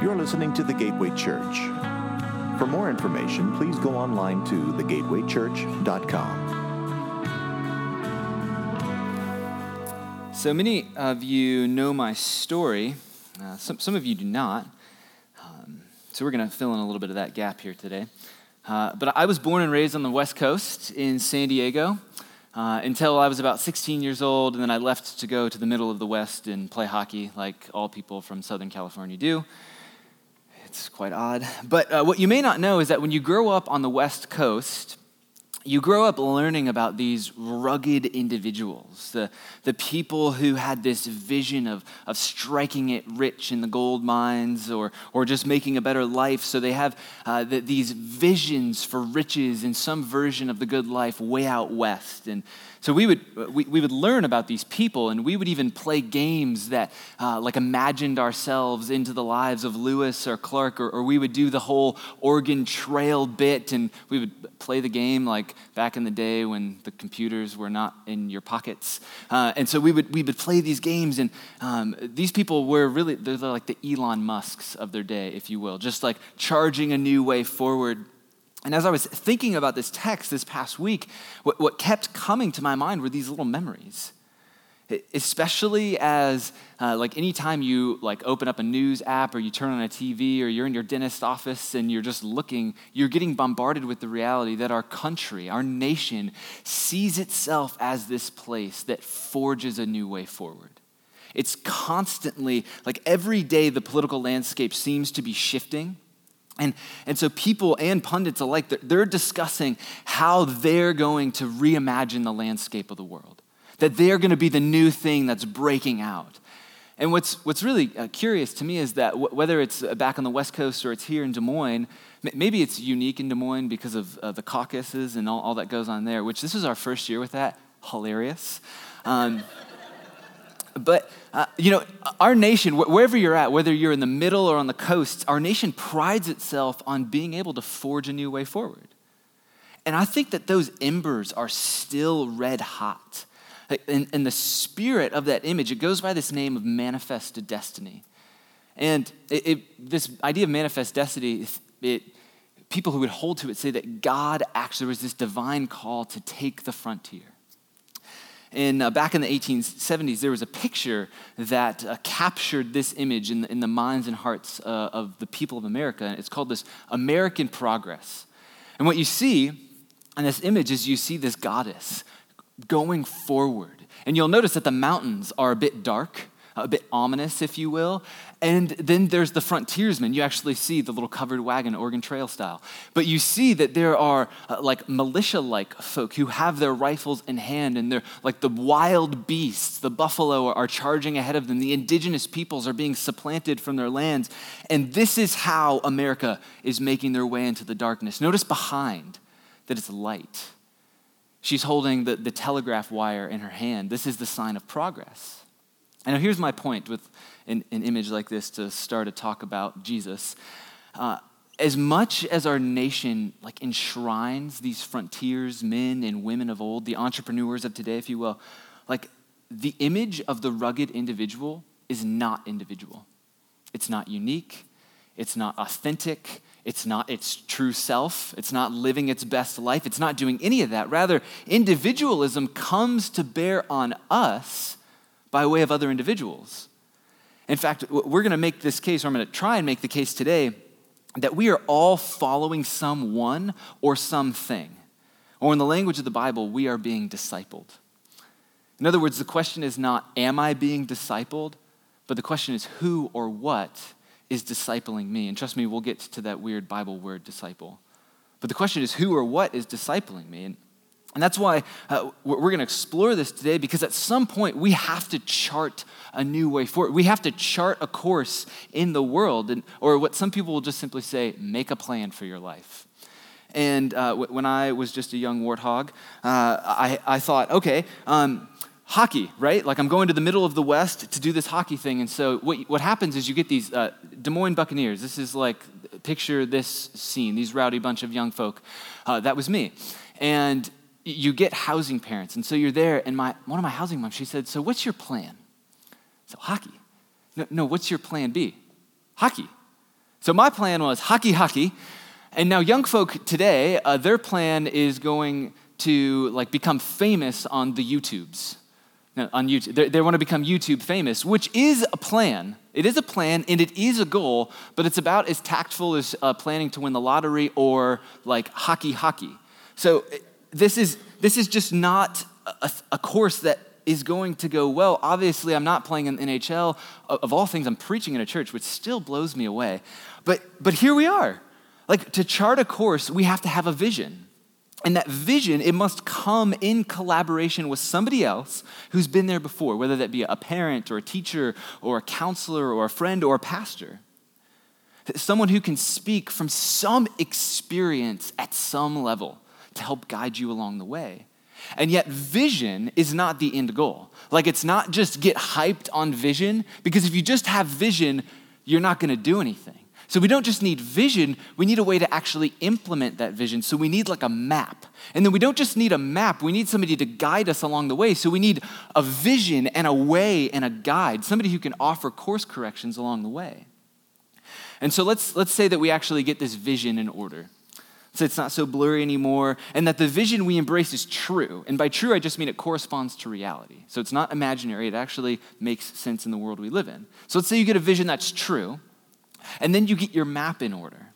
You're listening to the Gateway Church. For more information, please go online to thegatewaychurch.com. So many of you know my story. Uh, some, some of you do not. Um, so we're going to fill in a little bit of that gap here today. Uh, but I was born and raised on the West Coast in San Diego uh, until I was about 16 years old, and then I left to go to the middle of the West and play hockey like all people from Southern California do. It's quite odd. But uh, what you may not know is that when you grow up on the West Coast, you grow up learning about these rugged individuals, the, the people who had this vision of, of striking it rich in the gold mines or, or just making a better life. So they have uh, the, these visions for riches in some version of the good life way out west. And so we would, we, we would learn about these people, and we would even play games that uh, like imagined ourselves into the lives of Lewis or Clark, or, or we would do the whole Oregon Trail bit, and we would play the game like back in the day when the computers were not in your pockets. Uh, and so we would, we would play these games, and um, these people were really, they're like the Elon Musks of their day, if you will, just like charging a new way forward and as I was thinking about this text this past week, what, what kept coming to my mind were these little memories. Especially as, uh, like, anytime you like open up a news app or you turn on a TV or you're in your dentist office and you're just looking, you're getting bombarded with the reality that our country, our nation, sees itself as this place that forges a new way forward. It's constantly, like, every day the political landscape seems to be shifting and, and so people and pundits alike, they're, they're discussing how they're going to reimagine the landscape of the world, that they're going to be the new thing that's breaking out. And what's, what's really uh, curious to me is that w- whether it's uh, back on the West Coast or it's here in Des Moines, m- maybe it's unique in Des Moines because of uh, the caucuses and all, all that goes on there, which this is our first year with that. Hilarious. Um, but, uh, you know, our nation, wherever you're at, whether you're in the middle or on the coasts, our nation prides itself on being able to forge a new way forward. And I think that those embers are still red hot. And, and the spirit of that image, it goes by this name of manifested destiny. And it, it, this idea of manifest destiny, it, people who would hold to it say that God actually was this divine call to take the frontier in, uh, back in the 1870s, there was a picture that uh, captured this image in the, in the minds and hearts uh, of the people of America. It's called this American Progress. And what you see in this image is you see this goddess going forward. And you'll notice that the mountains are a bit dark a bit ominous, if you will. And then there's the frontiersmen. You actually see the little covered wagon, Oregon Trail style. But you see that there are uh, like militia like folk who have their rifles in hand and they're like the wild beasts, the buffalo are charging ahead of them. The indigenous peoples are being supplanted from their lands. And this is how America is making their way into the darkness. Notice behind that it's light. She's holding the, the telegraph wire in her hand. This is the sign of progress. And now here's my point with an, an image like this to start a talk about Jesus. Uh, as much as our nation like enshrines these frontiers men and women of old the entrepreneurs of today if you will like the image of the rugged individual is not individual. It's not unique. It's not authentic. It's not its true self. It's not living its best life. It's not doing any of that. Rather individualism comes to bear on us by way of other individuals. In fact, we're going to make this case, or I'm going to try and make the case today, that we are all following someone or something. Or in the language of the Bible, we are being discipled. In other words, the question is not, am I being discipled? But the question is, who or what is discipling me? And trust me, we'll get to that weird Bible word, disciple. But the question is, who or what is discipling me? And and that's why uh, we're going to explore this today because at some point we have to chart a new way forward. We have to chart a course in the world, and, or what some people will just simply say, make a plan for your life. And uh, w- when I was just a young warthog, uh, I, I thought, okay, um, hockey, right? Like I'm going to the middle of the West to do this hockey thing. And so what, what happens is you get these uh, Des Moines Buccaneers. This is like, picture this scene, these rowdy bunch of young folk. Uh, that was me. And you get housing parents. And so you're there, and my, one of my housing moms, she said, So what's your plan? So, hockey. No, no, what's your plan B? Hockey. So my plan was hockey, hockey. And now young folk today, uh, their plan is going to like become famous on the YouTubes. on YouTube, they, they want to become YouTube famous, which is a plan. It is a plan and it is a goal, but it's about as tactful as uh, planning to win the lottery or like hockey, hockey. So this is this is just not a, a course that is going to go well. Obviously, I'm not playing in NHL. Of all things, I'm preaching in a church, which still blows me away. But, but here we are. Like to chart a course, we have to have a vision. And that vision, it must come in collaboration with somebody else who's been there before, whether that be a parent or a teacher or a counselor or a friend or a pastor. Someone who can speak from some experience at some level to help guide you along the way. And yet, vision is not the end goal. Like, it's not just get hyped on vision, because if you just have vision, you're not gonna do anything. So, we don't just need vision, we need a way to actually implement that vision. So, we need like a map. And then we don't just need a map, we need somebody to guide us along the way. So, we need a vision and a way and a guide, somebody who can offer course corrections along the way. And so, let's, let's say that we actually get this vision in order so it's not so blurry anymore, and that the vision we embrace is true. And by true, I just mean it corresponds to reality. So it's not imaginary, it actually makes sense in the world we live in. So let's say you get a vision that's true, and then you get your map in order.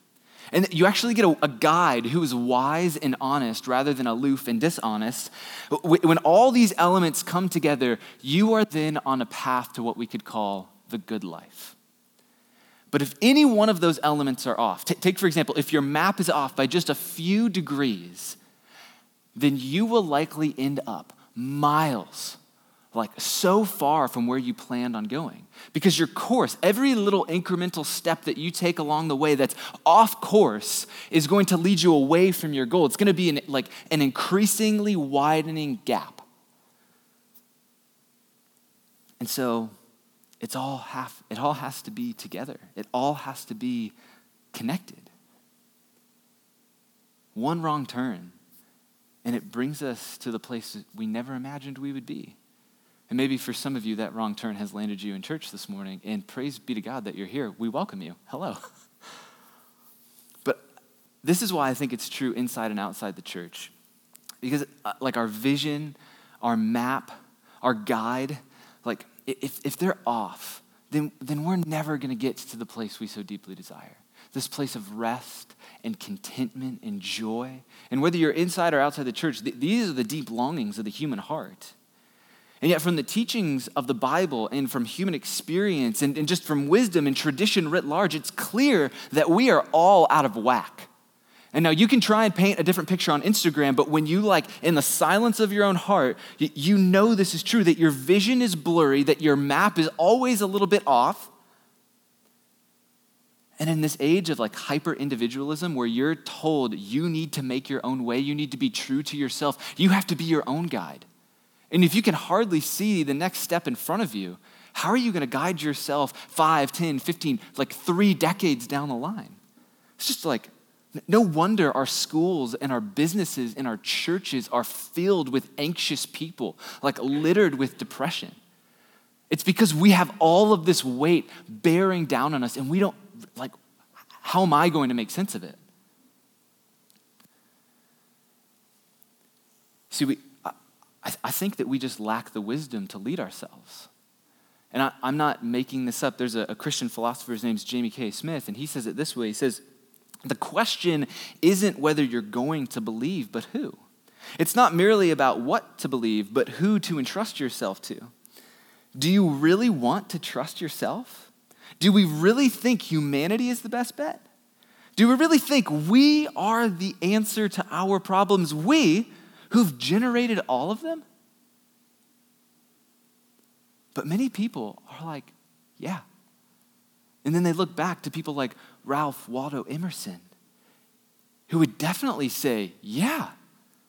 And you actually get a, a, guide who is wise and honest rather than aloof and dishonest. When all these elements come together, you are then on a path to what we could call the good life. But if any one of those elements are off, t- take for example, if your map is off by just a few degrees, then you will likely end up miles, like so far from where you planned on going. Because your course, every little incremental step that you take along the way that's off course, is going to lead you away from your goal. It's going to be an, like an increasingly widening gap. And so, it's all half, it all has to be together. It all has to be connected. One wrong turn, and it brings us to the place we never imagined we would be. And maybe for some of you, that wrong turn has landed you in church this morning, and praise be to God that you're here. We welcome you. Hello. but this is why I think it's true inside and outside the church. Because, uh, like, our vision, our map, our guide, like, if, if they're off, then, then we're never going to get to the place we so deeply desire this place of rest and contentment and joy. And whether you're inside or outside the church, th- these are the deep longings of the human heart. And yet, from the teachings of the Bible and from human experience and, and just from wisdom and tradition writ large, it's clear that we are all out of whack. And now you can try and paint a different picture on Instagram, but when you, like, in the silence of your own heart, you know this is true that your vision is blurry, that your map is always a little bit off. And in this age of like hyper individualism, where you're told you need to make your own way, you need to be true to yourself, you have to be your own guide. And if you can hardly see the next step in front of you, how are you going to guide yourself 5, 10, 15, like three decades down the line? It's just like no wonder our schools and our businesses and our churches are filled with anxious people, like littered with depression. It's because we have all of this weight bearing down on us and we don't, like, how am I going to make sense of it? See, we, I, I think that we just lack the wisdom to lead ourselves. And I, am not making this up. There's a, a Christian philosopher, his name's Jamie K. Smith, and he says it this way He says, the question isn't whether you're going to believe, but who. It's not merely about what to believe, but who to entrust yourself to. Do you really want to trust yourself? Do we really think humanity is the best bet? Do we really think we are the answer to our problems? We who've generated all of them? But many people are like, yeah. And then they look back to people like Ralph Waldo Emerson, who would definitely say, Yeah,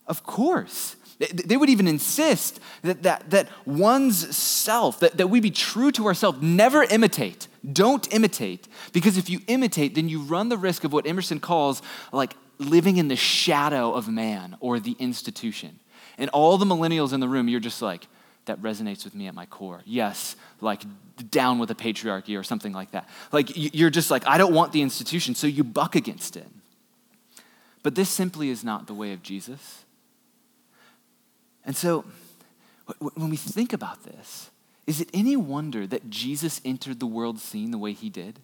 of course. They would even insist that, that, that one's self, that, that we be true to ourselves, never imitate. Don't imitate. Because if you imitate, then you run the risk of what Emerson calls like living in the shadow of man or the institution. And all the millennials in the room, you're just like, that resonates with me at my core. Yes, like down with the patriarchy or something like that. Like you're just like, I don't want the institution, so you buck against it. But this simply is not the way of Jesus. And so when we think about this, is it any wonder that Jesus entered the world scene the way he did?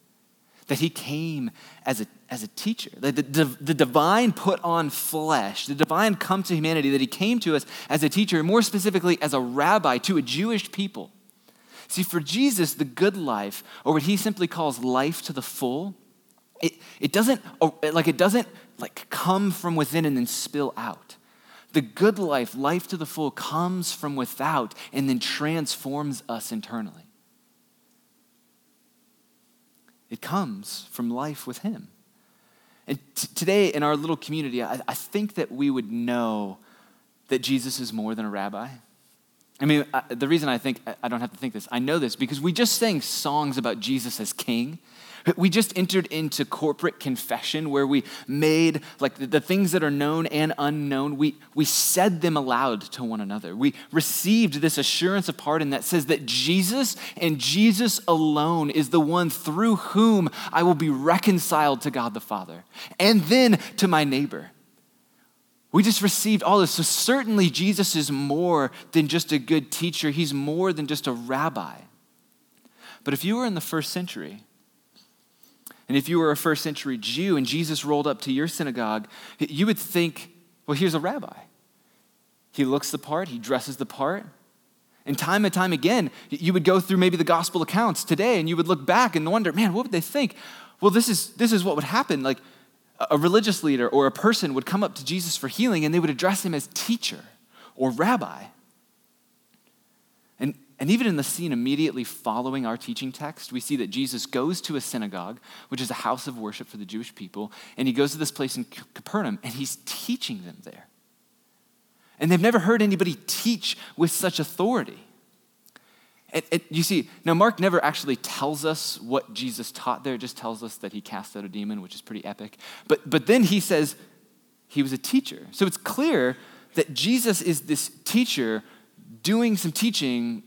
That he came as a, as a teacher, that the, the, the divine put on flesh, the divine come to humanity, that he came to us as a teacher, more specifically as a rabbi to a Jewish people. See, for Jesus, the good life, or what he simply calls life to the full, it, it doesn't like it doesn't like come from within and then spill out. The good life, life to the full, comes from without and then transforms us internally. It comes from life with Him. And t- today in our little community, I, I think that we would know that Jesus is more than a rabbi. I mean, I, the reason I think I don't have to think this, I know this because we just sang songs about Jesus as king. We just entered into corporate confession where we made like the, the, things that are known and unknown, we, we said them aloud to one another. We received this assurance of pardon that says that Jesus and Jesus alone is the one through whom I will be reconciled to God the Father and then to my neighbor. We just received all this. So, certainly, Jesus is more than just a good teacher, he's more than just a rabbi. But if you were in the first century, and if you were a first century Jew and Jesus rolled up to your synagogue, you would think, well, here's a rabbi. He looks the part, he dresses the part. And time and time again, you would go through maybe the gospel accounts today and you would look back and wonder, man, what would they think? Well, this is, this is what would happen. Like a religious leader or a person would come up to Jesus for healing and they would address him as teacher or rabbi. And even in the scene immediately following our teaching text, we see that Jesus goes to a synagogue, which is a house of worship for the Jewish people, and he goes to this place in Capernaum and he's teaching them there. And they've never heard anybody teach with such authority. And, and you see, now Mark never actually tells us what Jesus taught there, just tells us that he cast out a demon, which is pretty epic. But, but then he says he was a teacher. So it's clear that Jesus is this teacher doing some teaching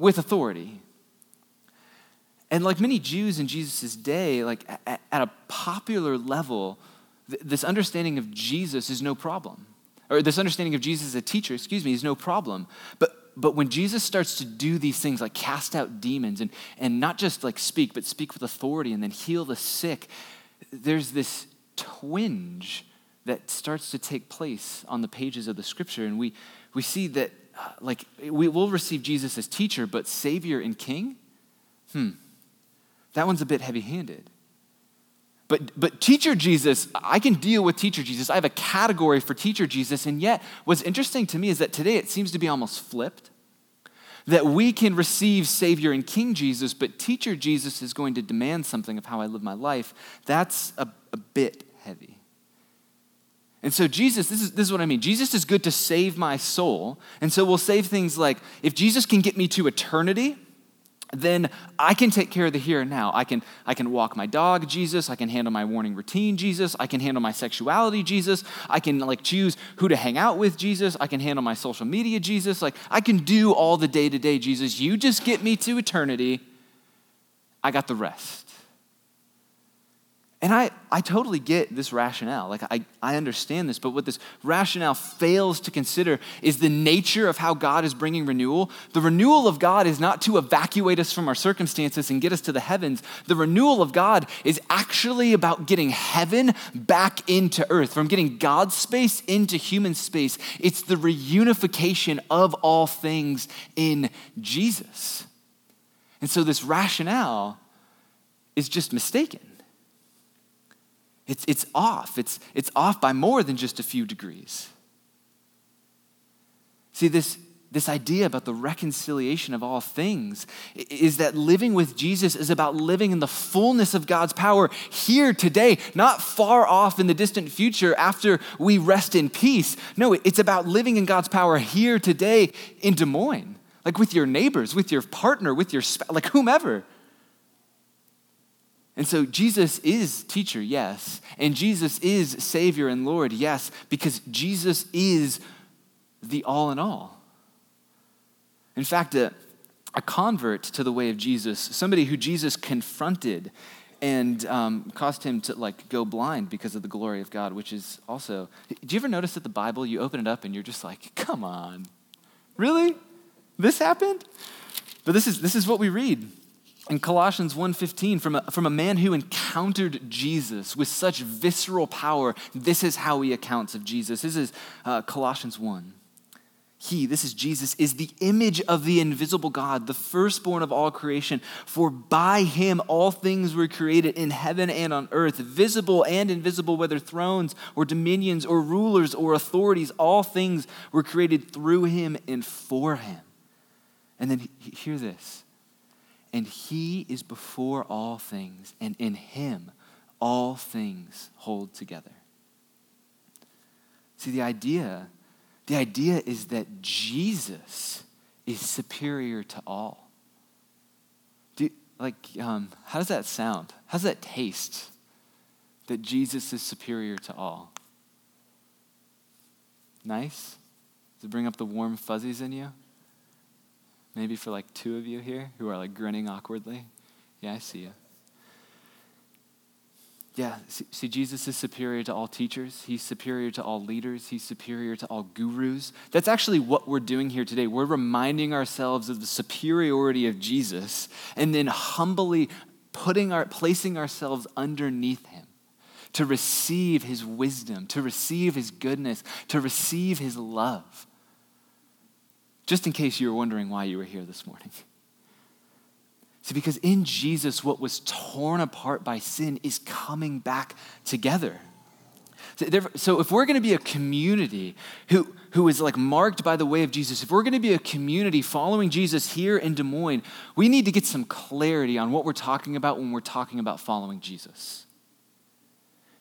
with authority. And like many Jews in Jesus' day, like at, a popular level, th- this understanding of Jesus is no problem. Or this understanding of Jesus as a teacher, excuse me, is no problem. But but when Jesus starts to do these things like cast out demons and, and not just like speak, but speak with authority and then heal the sick, there's this twinge that starts to take place on the pages of the scripture. And we, we see that like we will receive Jesus as teacher, but Savior and King? Hmm. That one's a bit heavy handed. But, but teacher Jesus, I can deal with teacher Jesus. I have a category for teacher Jesus. And yet, what's interesting to me is that today it seems to be almost flipped. That we can receive Savior and King Jesus, but teacher Jesus is going to demand something of how I live my life. That's a, a bit heavy. And so, Jesus, this is, this is what I mean. Jesus is good to save my soul. And so, we'll save things like if Jesus can get me to eternity, then I can take care of the here and now. I can, I can walk my dog, Jesus. I can handle my morning routine, Jesus. I can handle my sexuality, Jesus. I can like choose who to hang out with, Jesus. I can handle my social media, Jesus. Like I can do all the day to day, Jesus. You just get me to eternity. I got the rest. And I, I totally get this rationale. Like, I, I understand this, but what this rationale fails to consider is the nature of how God is bringing renewal. The renewal of God is not to evacuate us from our circumstances and get us to the heavens. The renewal of God is actually about getting heaven back into earth, from getting God's space into human space. It's the reunification of all things in Jesus. And so, this rationale is just mistaken. It's, it's off. It's, it's off by more than just a few degrees. See, this, this idea about the reconciliation of all things is that living with Jesus is about living in the fullness of God's power here today, not far off in the distant future after we rest in peace. No, it's about living in God's power here today in Des Moines, like with your neighbors, with your partner, with your like whomever. And so Jesus is teacher, yes. And Jesus is Savior and Lord, yes, because Jesus is the all in all. In fact, a, a convert to the way of Jesus, somebody who Jesus confronted and um, caused him to like go blind because of the glory of God, which is also. Do you ever notice that the Bible, you open it up and you're just like, come on, really? This happened? But this is, this is what we read in Colossians 1:15 from a, from a man who encountered Jesus with such visceral power. This is how he accounts of Jesus. This is uh, Colossians 1. He, this is Jesus, is the image of the invisible God, the firstborn of all creation. For by him all things were created in heaven and on earth, visible and invisible, whether thrones or dominions or rulers or authorities, all things were created through him and for him. And then hear this. And he is before all things, and in him all things hold together. See, the idea the idea is that Jesus is superior to all. Do, like, um, how does that sound? How does that taste? That Jesus is superior to all. Nice? Does it bring up the warm fuzzies in you? Maybe for like two of you here who are like grinning awkwardly. Yeah, I see you. Yeah, see, Jesus is superior to all teachers. He's superior to all leaders. He's superior to all gurus. That's actually what we're doing here today. We're reminding ourselves of the superiority of Jesus and then humbly putting our, placing ourselves underneath him to receive his wisdom, to receive his goodness, to receive his love. Just in case you were wondering why you were here this morning. See, because in Jesus, what was torn apart by sin is coming back together. So, if we're going to be a community who, who is like marked by the way of Jesus, if we're going to be a community following Jesus here in Des Moines, we need to get some clarity on what we're talking about when we're talking about following Jesus.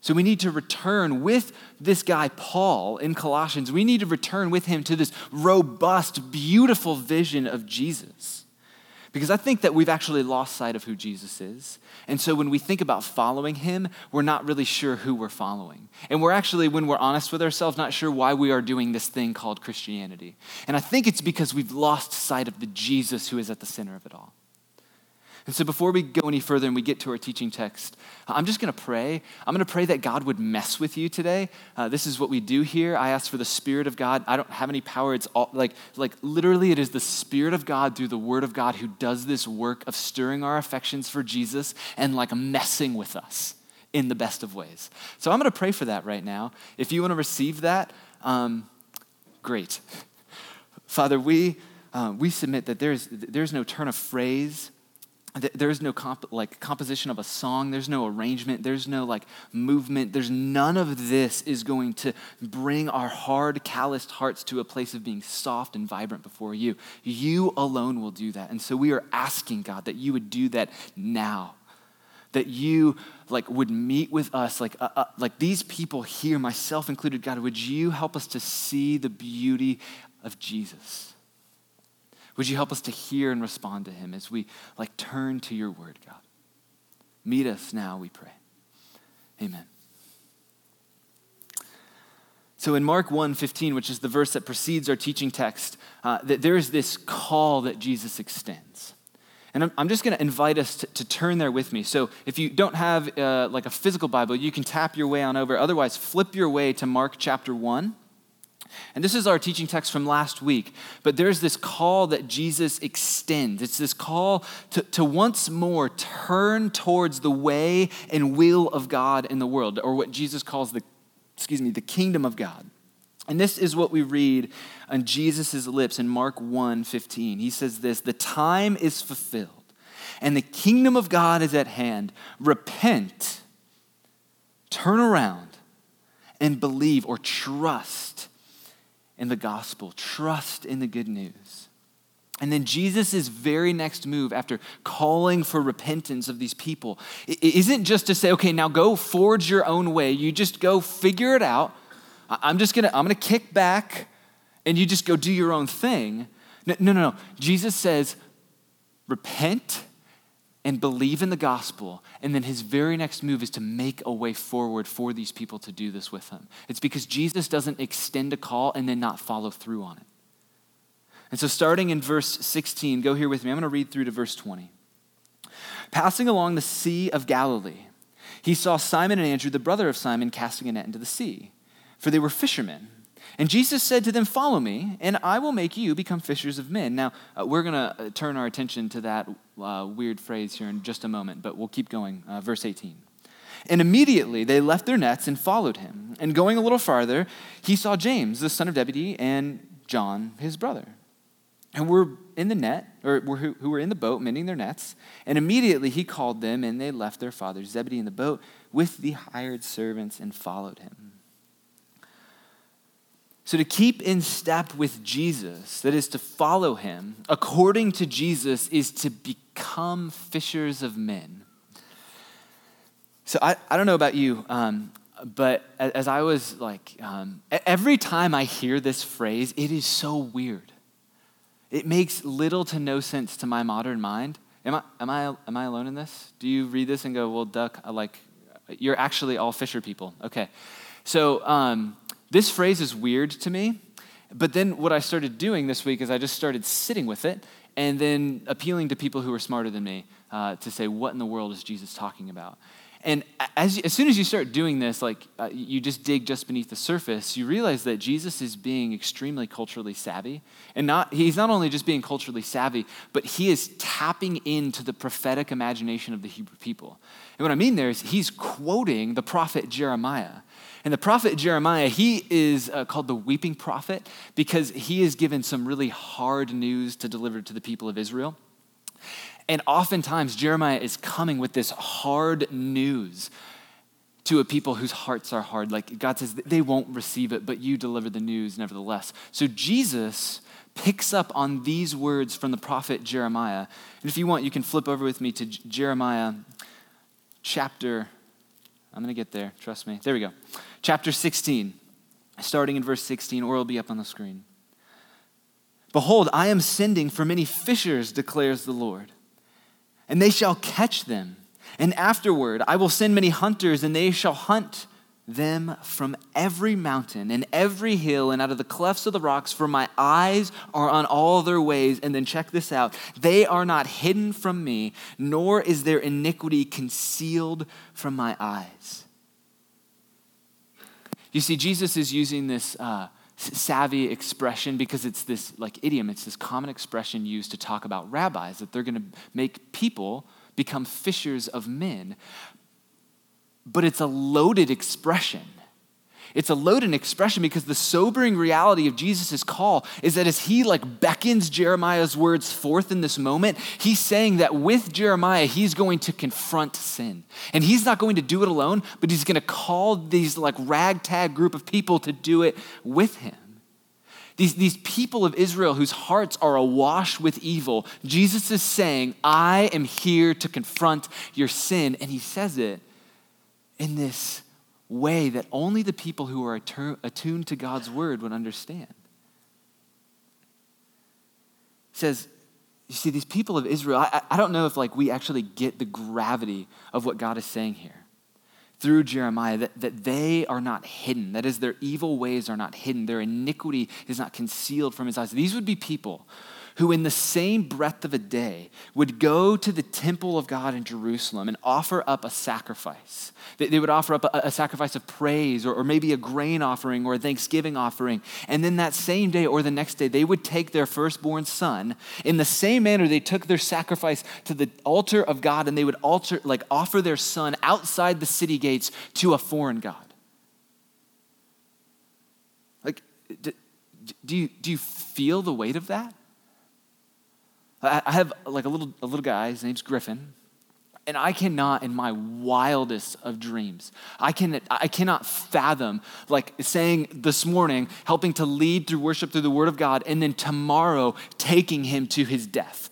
So we need to return with this guy, Paul, in Colossians. We need to return with him to this robust, beautiful vision of Jesus. Because I think that we've actually lost sight of who Jesus is. And so when we think about following him, we're not really sure who we're following. And we're actually, when we're honest with ourselves, not sure why we are doing this thing called Christianity. And I think it's because we've lost sight of the Jesus who is at the center of it all. And so, before we go any further and we get to our teaching text, I'm just going to pray. I'm going to pray that God would mess with you today. Uh, this is what we do here. I ask for the Spirit of God. I don't have any power. It's all, like, like literally, it is the Spirit of God through the Word of God who does this work of stirring our affections for Jesus and like messing with us in the best of ways. So, I'm going to pray for that right now. If you want to receive that, um, great. Father, we, uh, we submit that there's, there's no turn of phrase there's no comp- like composition of a song there's no arrangement there's no like movement there's none of this is going to bring our hard calloused hearts to a place of being soft and vibrant before you. You alone will do that and so we are asking god that you would do that now. That you like would meet with us like uh, uh, like these people here myself included god would you help us to see the beauty of jesus would you help us to hear and respond to him as we like turn to your word, God? Meet us now, we pray. Amen. So in Mark 1 15, which is the verse that precedes our teaching text, uh, that there is this call that Jesus extends. And I'm, I'm just going to invite us to, to, turn there with me. So if you don't have uh, like a physical Bible, you can tap your way on over. Otherwise, flip your way to Mark chapter 1. And this is our teaching text from last week. But there's this call that Jesus extends. It's this call to, to once more turn towards the way and will of God in the world, or what Jesus calls the, excuse me, the kingdom of God. And this is what we read on Jesus' lips in Mark 1 15. He says this The time is fulfilled, and the kingdom of God is at hand. Repent, turn around, and believe or trust in the gospel, trust in the good news. And then Jesus' very next move after calling for repentance of these people isn't just to say, okay, now go forge your own way. You just go figure it out. I'm just gonna, I'm gonna kick back and you just go do your own thing. No, no, no. Jesus says, repent and believe in the gospel. And then his very next move is to make a way forward for these people to do this with him. It's because Jesus doesn't extend a call and then not follow through on it. And so, starting in verse 16, go here with me. I'm going to read through to verse 20. Passing along the Sea of Galilee, he saw Simon and Andrew, the brother of Simon, casting a net into the sea, for they were fishermen. And Jesus said to them, Follow me, and I will make you become fishers of men. Now, uh, we're going to uh, turn our attention to that uh, weird phrase here in just a moment, but we'll keep going. Uh, verse 18. And immediately they left their nets and followed him. And going a little farther, he saw James, the son of Zebedee, and John, his brother. And were in the net, or who, who were in the boat mending their nets. And immediately he called them, and they left their father Zebedee in the boat with the hired servants and followed him. So, to keep in step with Jesus, that is to follow him, according to Jesus, is to become fishers of men. So, I, I don't know about you, um, but as I was like, um, every time I hear this phrase, it is so weird. It makes little to no sense to my modern mind. Am I, am I, am I alone in this? Do you read this and go, well, duck, like, you're actually all fisher people? Okay. So um, this phrase is weird to me. But then what I started doing this week is I just started sitting with it and then appealing to people who are smarter than me uh, to say, what in the world is Jesus talking about? And as, as soon as you start doing this, like uh, you just dig just beneath the surface, you realize that Jesus is being extremely culturally savvy. And not, he's not only just being culturally savvy, but he is tapping into the prophetic imagination of the Hebrew people. And what I mean there is he's quoting the prophet Jeremiah. And the prophet Jeremiah, he is uh, called the weeping prophet because he is given some really hard news to deliver to the people of Israel. And oftentimes, Jeremiah is coming with this hard news to a people whose hearts are hard. Like God says, they won't receive it, but you deliver the news nevertheless. So Jesus picks up on these words from the prophet Jeremiah. And if you want, you can flip over with me to Jeremiah chapter, I'm going to get there, trust me. There we go. Chapter 16, starting in verse 16, or it'll be up on the screen. Behold, I am sending for many fishers, declares the Lord and they shall catch them. And afterward, I will send many hunters, and they shall hunt them from every mountain and every hill and out of the clefts of the rocks, for my eyes are on all their ways. And then check this out they are not hidden from me, nor is their iniquity concealed from my eyes. You see, Jesus is using this. Uh, savvy expression because it's this like idiom, it's this common expression used to talk about rabbis that they're going to make people become fishers of men. But it's a loaded expression it's a loaded expression because the sobering reality of Jesus' call is that as he like beckons Jeremiah's words forth in this moment, he's saying that with Jeremiah, he's going to confront sin. And he's not going to do it alone, but he's going to call these like ragtag group of people to do it with him. These, these people of Israel whose hearts are awash with evil, Jesus is saying, I am here to confront your sin. And he says it in this way that only the people who are attuned to God's word would understand. Says, you see, these people of Israel, I, I don't know if like we actually get the gravity of what God is saying here through Jeremiah that, that they are not hidden. That is, their evil ways are not hidden. Their iniquity is not concealed from his eyes. These would be people who, in the same breath of a day, would go to the temple of God in Jerusalem and offer up a sacrifice. They would offer up a, sacrifice of praise or, maybe a grain offering or a thanksgiving offering. And then that same day or the next day, they would take their firstborn son in the same manner they took their sacrifice to the altar of God and they would alter, like offer their son outside the city gates to a foreign God. Like, do you, do you feel the weight of that? I have like a little, a little guy, his name's Griffin, and I cannot, in my wildest of dreams, I, can, I cannot fathom like saying this morning, helping to lead through worship through the Word of God, and then tomorrow taking him to his death.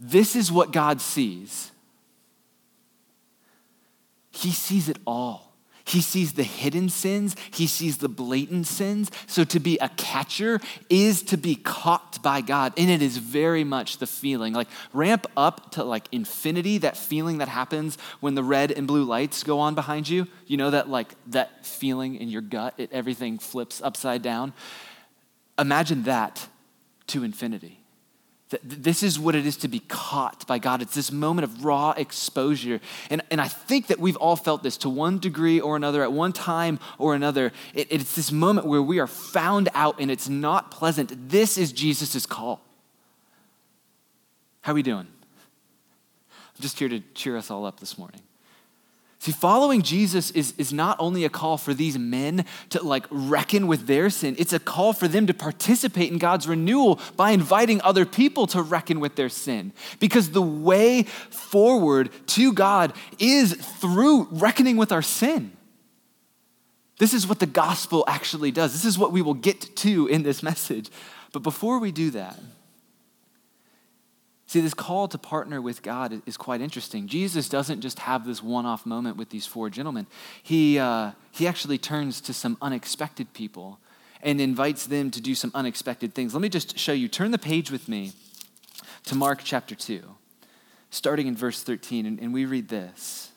This is what God sees. He sees it all. He sees the hidden sins, he sees the blatant sins. So to be a catcher is to be caught by God. And it is very much the feeling. Like ramp up to like infinity, that feeling that happens when the red and blue lights go on behind you. You know that like that feeling in your gut, it, everything flips upside down. Imagine that to infinity. This is what it is to be caught by God. It's this moment of raw exposure. And, and I think that we've all felt this to one degree or another, at one time or another. It, it's this moment where we are found out and it's not pleasant. This is Jesus' call. How are we doing? I'm just here to cheer us all up this morning. See, following Jesus is, is not only a call for these men to like reckon with their sin, it's a call for them to participate in God's renewal by inviting other people to reckon with their sin. Because the way forward to God is through reckoning with our sin. This is what the gospel actually does. This is what we will get to in this message. But before we do that, See, this call to partner with God is quite interesting. Jesus doesn't just have this one off moment with these four gentlemen, he, uh, he actually turns to some unexpected people and invites them to do some unexpected things. Let me just show you. Turn the page with me to Mark chapter 2, starting in verse 13, and, and we read this.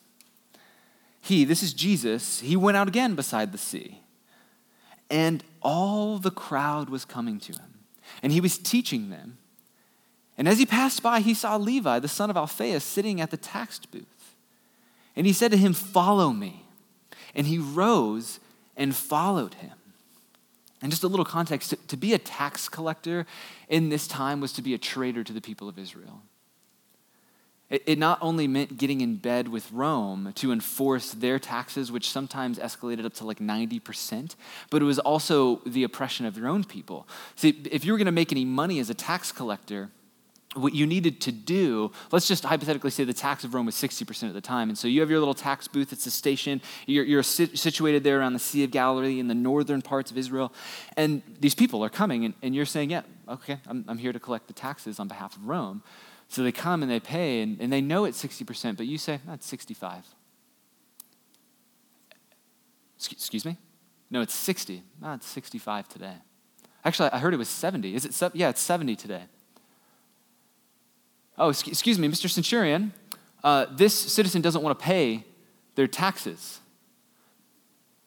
He, this is Jesus, he went out again beside the sea, and all the crowd was coming to him, and he was teaching them. And as he passed by, he saw Levi, the son of Alphaeus, sitting at the tax booth. And he said to him, Follow me. And he rose and followed him. And just a little context to, to, be a tax collector in this time was to be a traitor to the people of Israel. It, it not only meant getting in bed with Rome to enforce their taxes, which sometimes escalated up to like 90%, but it was also the oppression of your own people. See, if you were going to make any money as a tax collector, what you needed to do, let's just hypothetically say the tax of Rome was 60% of the time. And so you have your little tax booth, it's a station. You're, you're situated there around the Sea of Galilee in the northern parts of Israel. And these people are coming, and, and you're saying, Yeah, okay, I'm, I'm here to collect the taxes on behalf of Rome. So they come and they pay, and, and they know it's 60%, but you say, That's 65. Excuse me? No, it's 60. No, it's 65 today. Actually, I heard it was 70. Is it? Yeah, it's 70 today. Oh, excuse me, Mr. Centurion, uh, this citizen doesn't want to pay their taxes.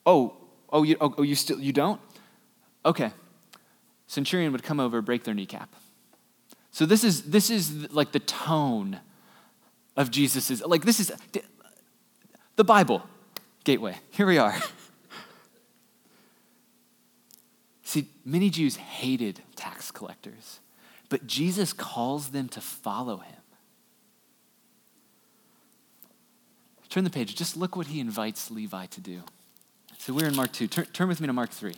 Oh, oh, you, oh, oh, you still you don't? Okay. Centurion would come over, break their kneecap. So this is this is like the tone of Jesus's like this is the Bible gateway. Here we are. See, many Jews hated tax collectors. But Jesus calls them to follow him. Turn the page. Just look what he invites Levi to do. So we're in Mark 2. Turn, turn with me to Mark 3,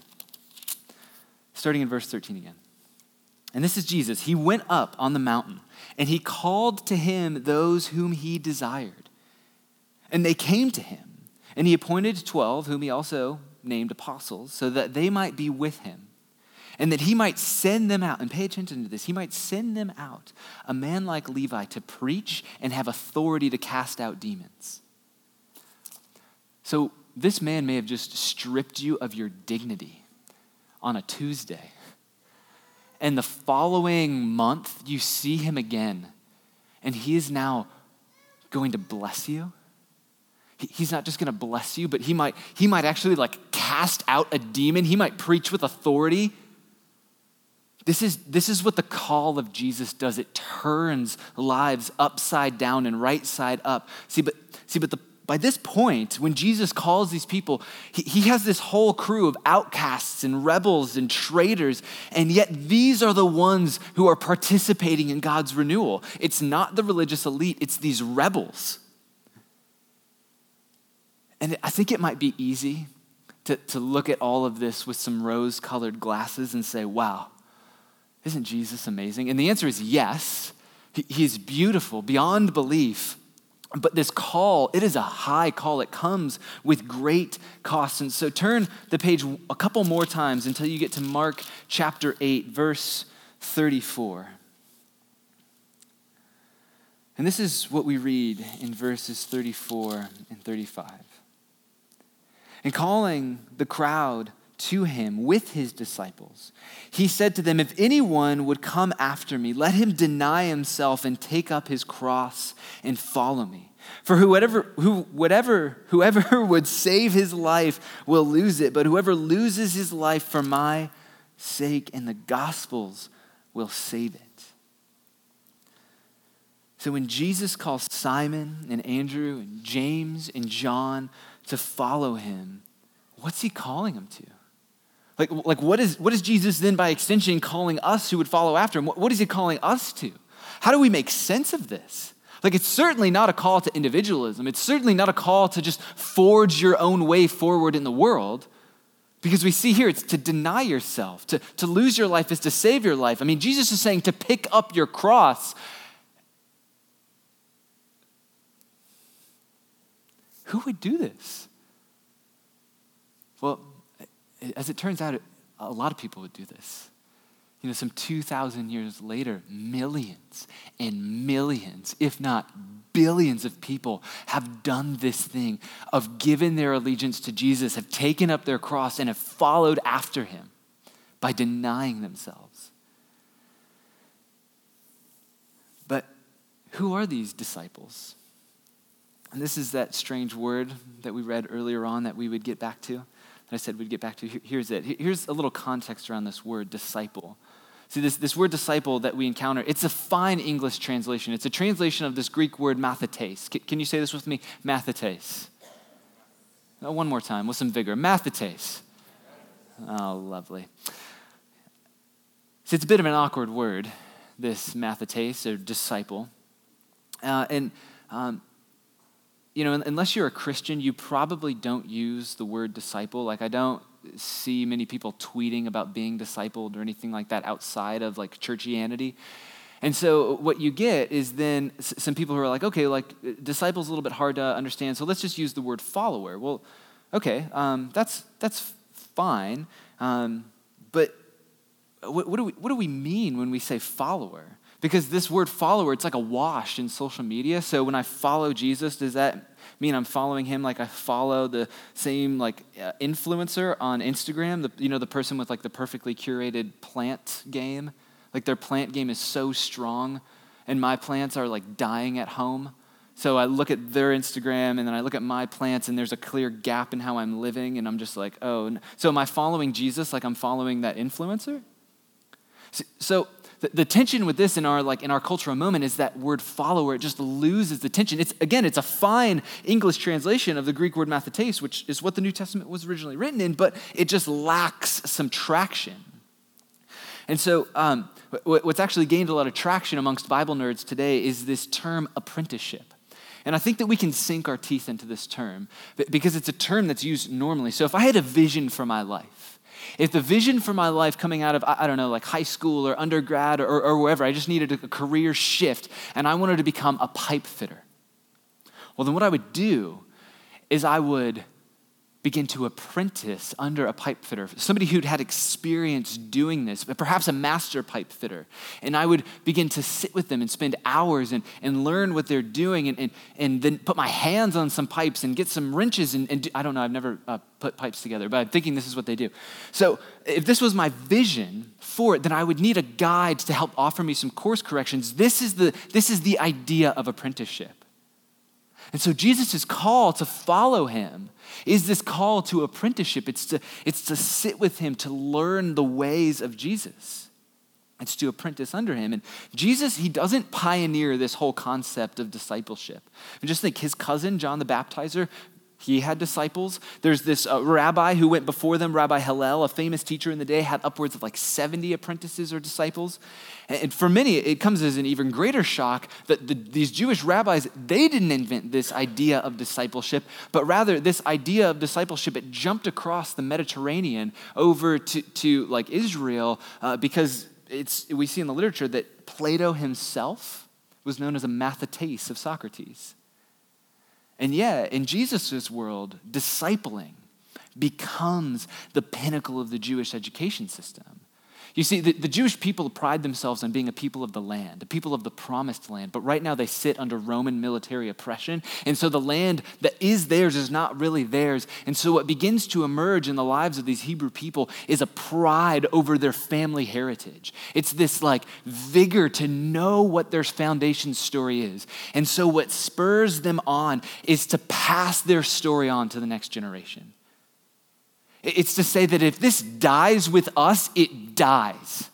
starting in verse 13 again. And this is Jesus. He went up on the mountain, and he called to him those whom he desired. And they came to him, and he appointed 12, whom he also named apostles, so that they might be with him and that he might send them out, and pay attention to this, he might send them out, a man like Levi, to preach and have authority to cast out demons. So, this man may have just stripped you of your dignity on a Tuesday. And the following month, you see him again, and he is now going to bless you. He's not just going to bless you, but he might, he might actually like cast out a demon. He might preach with authority. This is, this is what the call of Jesus does. It turns lives upside down and right side up. See, but, see, but the, by this point, when Jesus calls these people, he, he has this whole crew of outcasts and rebels and traitors, and yet these are the ones who are participating in God's renewal. It's not the religious elite, it's these rebels. And I think it might be easy to, to look at all of this with some rose colored glasses and say, wow, isn't Jesus amazing? And the answer is yes. He's beautiful beyond belief. But this call, it is a high call. It comes with great cost. And so turn the page a couple more times until you get to Mark chapter 8, verse 34. And this is what we read in verses 34 and 35. And calling the crowd, to him with his disciples. He said to them, If anyone would come after me, let him deny himself and take up his cross and follow me. For whoever, who, whatever, whoever would save his life will lose it, but whoever loses his life for my sake, and the gospel's will save it. So when Jesus calls Simon and Andrew and James and John to follow him, what's he calling them to? Like, like what, is, what is Jesus then, by extension, calling us who would follow after him? What, what is he calling us to? How do we make sense of this? Like, it's certainly not a call to individualism. It's certainly not a call to just forge your own way forward in the world. Because we see here it's to deny yourself. To, to lose your life is to save your life. I mean, Jesus is saying to pick up your cross. Who would do this? Well, as it turns out, a lot of people would do this. You know, some 2,000 years later, millions and millions, if not billions of people have done this thing of given their allegiance to Jesus, have taken up their cross, and have followed after him by denying themselves. But who are these disciples? And this is that strange word that we read earlier on that we would get back to. I said we'd get back to. Here's it. Here's a little context around this word, disciple. See, this, this word disciple that we encounter, it's a fine English translation. It's a translation of this Greek word mathetes. Can, can you say this with me? Mathetes. Oh, one more time with some vigor. Mathetes. Oh, lovely. See, it's a bit of an awkward word, this mathetes, or disciple. Uh, and um, you know, unless you're a Christian, you probably don't use the word disciple. Like, I don't see many people tweeting about being discipled or anything like that outside of like churchianity. And so what you get is then some people who are like, okay, like disciple's a little bit hard to understand, so let's just use the word follower. Well, okay, um, that's that's fine, um, but what, what, do we what do we mean when we say follower? Because this word follower, it's like a wash in social media. So when I follow Jesus, does that mean I'm following him like I follow the same like uh, influencer on Instagram? The, you know, the person with like the perfectly curated plant game? Like their plant game is so strong, and my plants are like dying at home. So I look at their Instagram and then I look at my plants and there's a clear gap in how I'm living and I'm just like, oh. So am I following Jesus like I'm following that influencer? So the, the tension with this in our like in our cultural moment is that word follower it just loses the tension. It's again it's a fine english translation of the greek word mathetes which is what the new testament was originally written in but it just lacks some traction. And so um, what's actually gained a lot of traction amongst bible nerds today is this term apprenticeship. And I think that we can sink our teeth into this term because it's a term that's used normally. So if I had a vision for my life, if the vision for my life coming out of, I don't know, like high school or undergrad or, or wherever, I just needed a career shift and I wanted to become a pipe fitter, well, then what I would do is I would begin to apprentice under a pipe fitter, somebody who'd had experience doing this, but perhaps a master pipe fitter. And I would begin to sit with them and spend hours and, and learn what they're doing and, and, and then put my hands on some pipes and get some wrenches. And, and do, I don't know, I've never uh, put pipes together, but I'm thinking this is what they do. So if this was my vision for it, then I would need a guide to help offer me some course corrections. This is the, this is the idea of apprenticeship. And so Jesus' call to follow him is this call to apprenticeship. It's to, it's to sit with him, to learn the ways of Jesus. It's to apprentice under him. And Jesus, he doesn't pioneer this whole concept of discipleship. And just think his cousin, John the Baptizer, he had disciples. There's this uh, rabbi who went before them, Rabbi Hillel, a famous teacher in the day, had upwards of like 70 apprentices or disciples. And for many, it comes as an even greater shock that the, these Jewish rabbis, they didn't invent this idea of discipleship, but rather this idea of discipleship, it jumped across the Mediterranean over to, to like Israel uh, because it's, we see in the literature that Plato himself was known as a mathetes of Socrates. And yet, in Jesus' world, discipling becomes the pinnacle of the Jewish education system. You see, the, the, Jewish people pride themselves on being a people of the land, a people of the promised land, but right now they sit under Roman military oppression. And so the land that is theirs is not really theirs. And so what begins to emerge in the lives of these Hebrew people is a pride over their family heritage. It's this like vigor to know what their foundation story is. And so what spurs them on is to pass their story on to the next generation. It's to say that if this dies with us, it dies.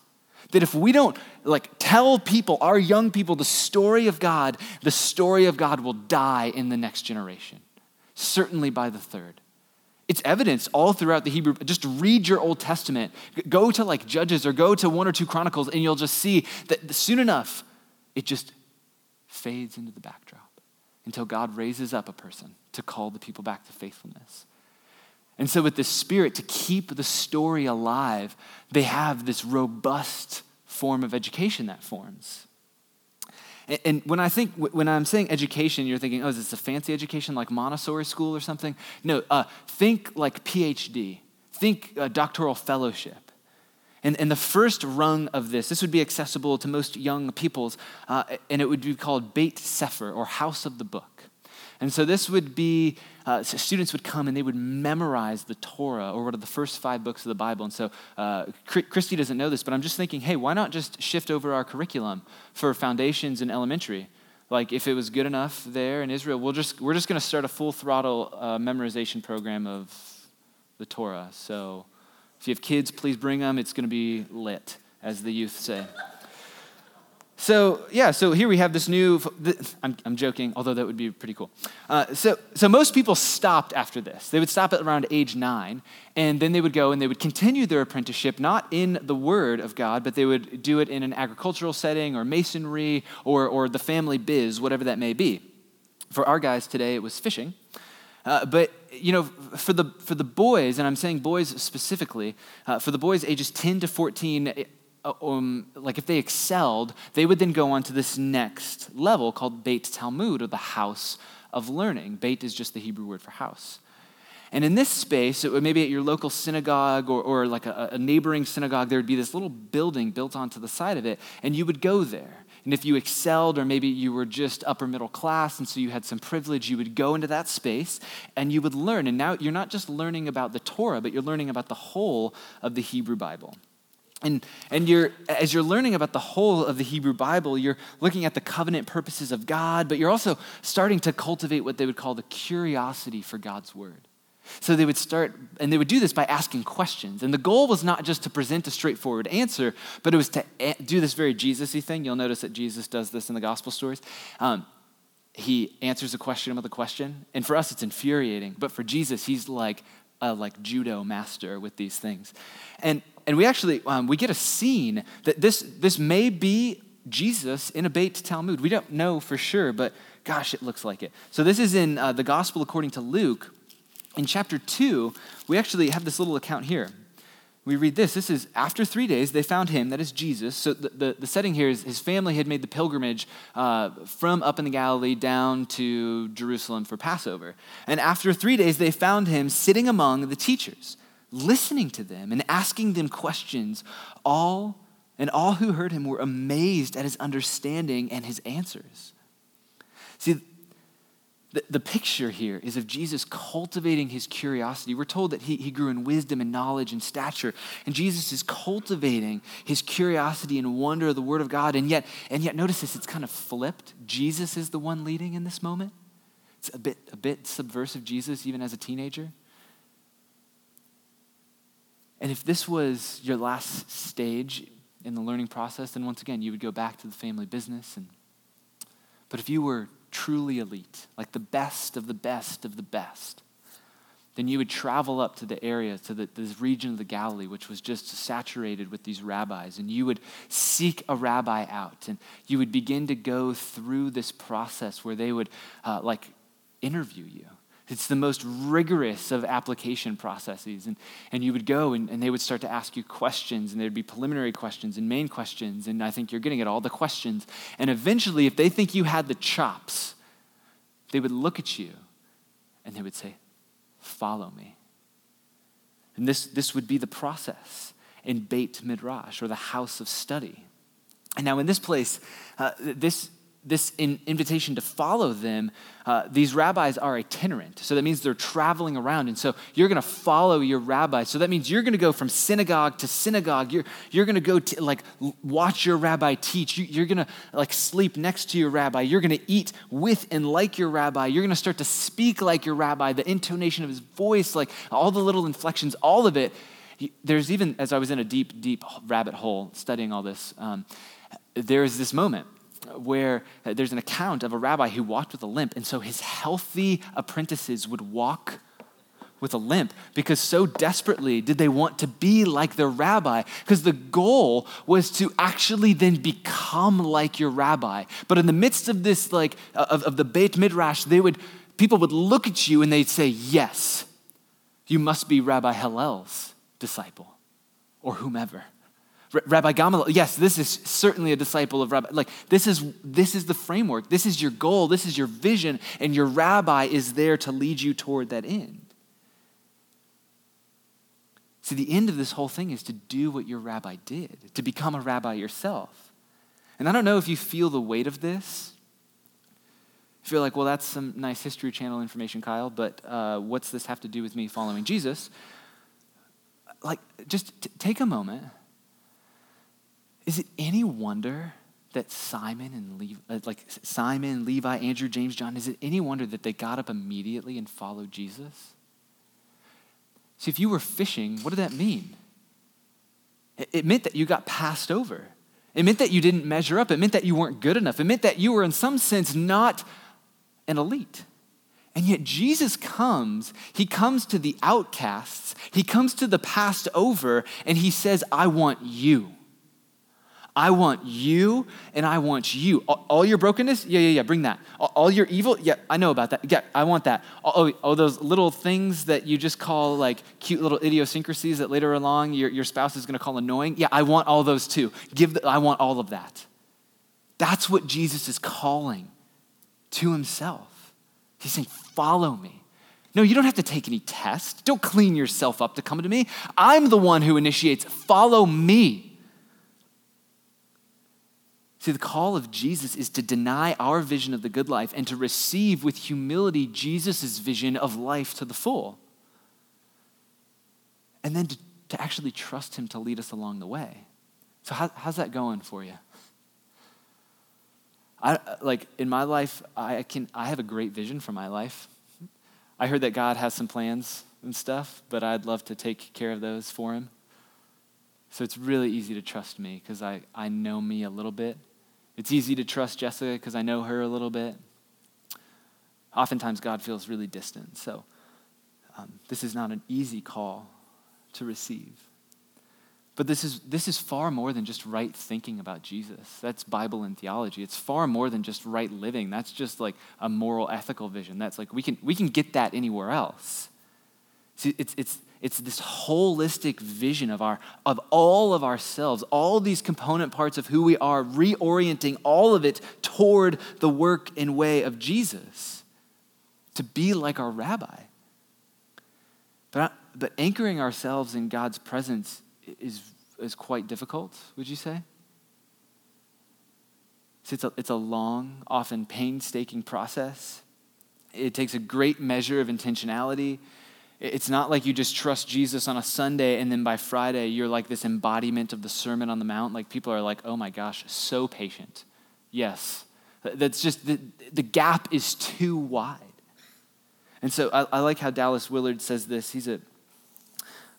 That if we don't like tell people, our young people, the story of God, the story of God will die in the next generation, certainly by the third. It's evidence all throughout the Hebrew. Just read your Old Testament. Go to like Judges or go to one or two Chronicles, and you'll just see that soon enough, it just fades into the backdrop until God raises up a person to call the people back to faithfulness. And so, with the Spirit to keep the story alive, they have this robust form of education that forms. And when I think, when I'm saying education, you're thinking, oh, is this a fancy education like Montessori school or something? No, uh, think like PhD, think uh, doctoral fellowship. And, and the first rung of this, this would be accessible to most young peoples, uh, and it would be called Beit Sefer, or House of the Book. And so this would be, uh, students would come and they would memorize the Torah or one of the first five books of the Bible. And so uh, Christy doesn't know this, but I'm just thinking, hey, why not just shift over our curriculum for foundations in elementary? Like if it was good enough there in Israel, we'll just, we're just going to start a full throttle uh, memorization program of the Torah. So if you have kids, please bring them. It's going to be lit, as the youth say. So, yeah, so here we have this new, I'm, I'm joking, although that would be pretty cool. Uh, so, so most people stopped after this. They would stop at around age nine, and then they would go and they would continue their apprenticeship, not in the Word of God, but they would do it in an agricultural setting or masonry or, or the family biz, whatever that may be. For our guys today, it was fishing. Uh, but you know, for the for the boys, and I'm saying boys specifically, uh, for the boys ages 10 to 14, uh, um, like if they excelled, they would then go on to this next level called Beit Talmud, or the house of learning. Beit is just the Hebrew word for house. And in this space, it would maybe at your local synagogue or, or like a, a neighboring synagogue, there would be this little building built onto the side of it, and you would go there. And if you excelled, or maybe you were just upper middle class, and so you had some privilege, you would go into that space and you would learn. And now you're not just learning about the Torah, but you're learning about the whole of the Hebrew Bible. And, and you're, as you're learning about the whole of the Hebrew Bible, you're looking at the covenant purposes of God, but you're also starting to cultivate what they would call the curiosity for God's word. So they would start, and they would do this by asking questions. And the goal was not just to present a straightforward answer, but it was to do this very Jesus y thing. You'll notice that Jesus does this in the gospel stories. Um, he answers a question with a question. And for us, it's infuriating. But for Jesus, he's like a like judo master with these things. And and we actually um, we get a scene that this this may be Jesus in a Beit Talmud. We don't know for sure, but gosh, it looks like it. So this is in uh, the Gospel according to Luke. In chapter two, we actually have this little account here. We read this. This is after three days, they found him, that is Jesus. So the, the, the setting here is his family had made the pilgrimage uh, from up in the Galilee down to Jerusalem for Passover. And after three days, they found him sitting among the teachers listening to them and asking them questions. All and all who heard him were amazed at his understanding and his answers. See, the, the picture here is of Jesus cultivating his curiosity. We're told that he, he grew in wisdom and knowledge and stature. And Jesus is cultivating his curiosity and wonder of the Word of God. And yet, and yet notice this, it's kind of flipped. Jesus is the one leading in this moment. It's a bit, a bit subversive, Jesus, even as a teenager. And if this was your last stage in the learning process, then once again, you would go back to the family business. And, but if you were truly elite, like the best of the best of the best, then you would travel up to the area, to the, this region of the Galilee, which was just saturated with these rabbis, and you would seek a rabbi out, and you would begin to go through this process where they would uh, like interview you it's the most rigorous of application processes. And, and you would go and, and they would start to ask you questions, and there'd be preliminary questions and main questions. And I think you're getting at all the questions. And eventually, if they think you had the chops, they would look at you and they would say, Follow me. And this, this would be the process in Beit Midrash, or the house of study. And now, in this place, uh, this this in, invitation to follow them, uh, these rabbis are itinerant. So that means they're traveling around. And so you're going to follow your rabbi. So that means you're going to go from synagogue to synagogue. You're, you're going to go to, like watch your rabbi teach. You, you're going to like sleep next to your rabbi. You're going to eat with and like your rabbi. You're going to start to speak like your rabbi, the intonation of his voice, like all the little inflections, all of it. There's even, as I was in a deep, deep rabbit hole studying all this, um, there's this moment where uh, there's an account of a rabbi who walked with a limp, and so his healthy apprentices would walk with a limp because so desperately did they want to be like their rabbi because the goal was to actually then become like your rabbi. But in the midst of this like of, of the beit midrash they would people would look at you and they'd say yes you must be rabbi hillel's disciple or whomever Rabbi Gamaliel, yes, this is certainly a disciple of Rabbi. Like this is this is the framework. This is your goal. This is your vision, and your rabbi is there to lead you toward that end. See, the end of this whole thing is to do what your rabbi did, to become a rabbi yourself. And I don't know if you feel the weight of this. You feel like, well, that's some nice History Channel information, Kyle, but uh, what's this have to do with me following Jesus? Like, just t- take a moment is it any wonder that Simon and Levi, uh, like Simon, Levi, Andrew, James, John, is it any wonder that they got up immediately and followed Jesus? See, if you were fishing, what did that mean? It meant that you got passed over. It meant that you didn't measure up. It meant that you weren't good enough. It meant that you were, in some sense, not an elite. And yet Jesus comes, he comes to the outcasts, he comes to the passed over, and he says, I want you. I want you and I want you. All, your brokenness? Yeah, yeah, yeah, bring that. All, your evil? Yeah, I know about that. Yeah, I want that. Oh, oh, those little things that you just call like cute little idiosyncrasies that later along your, your spouse is going to call annoying. Yeah, I want all those too. Give the, I want all of that. That's what Jesus is calling to himself. He's saying, Follow me. No, you don't have to take any test. Don't clean yourself up to come to me. I'm the one who initiates, Follow me. See, the call of Jesus is to deny our vision of the good life and to receive with humility Jesus' vision of life to the full. And then to, to actually trust Him to lead us along the way. So, how, how's that going for you? I, like in my life, I, can, I have a great vision for my life. I heard that God has some plans and stuff, but I'd love to take care of those for Him. So it's really easy to trust me because I, I know me a little bit it's easy to trust Jessica because I know her a little bit. Oftentimes, God feels really distant. So, um, this is not an easy call to receive. But this is, this is far more than just right thinking about Jesus. That's Bible and theology. It's far more than just right living. That's just like a moral, ethical vision. That's like we can, we can get that anywhere else. See, it's, it's, it's this holistic vision of, our, of all of ourselves, all these component parts of who we are, reorienting all of it toward the work and way of Jesus to be like our rabbi. But, but anchoring ourselves in God's presence is, is quite difficult, would you say? It's a, it's a long, often painstaking process. It takes a great measure of intentionality it's not like you just trust Jesus on a Sunday and then by Friday you're like this embodiment of the Sermon on the Mount. Like people are like, oh my gosh, so patient. Yes. That's just, the, the gap is too wide. And so I, I like how Dallas Willard says this. He's a,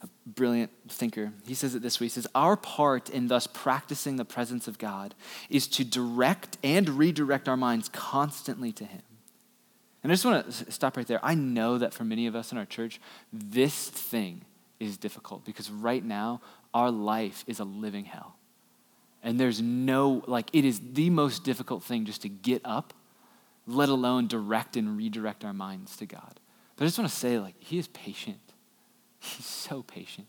a brilliant thinker. He says it this way He says, Our part in thus practicing the presence of God is to direct and redirect our minds constantly to Him. And I just want to stop right there. I know that for many of us in our church, this thing is difficult because right now, our life is a living hell. And there's no, like, it is the most difficult thing just to get up, let alone direct and redirect our minds to God. But I just want to say, like, He is patient. He's so patient.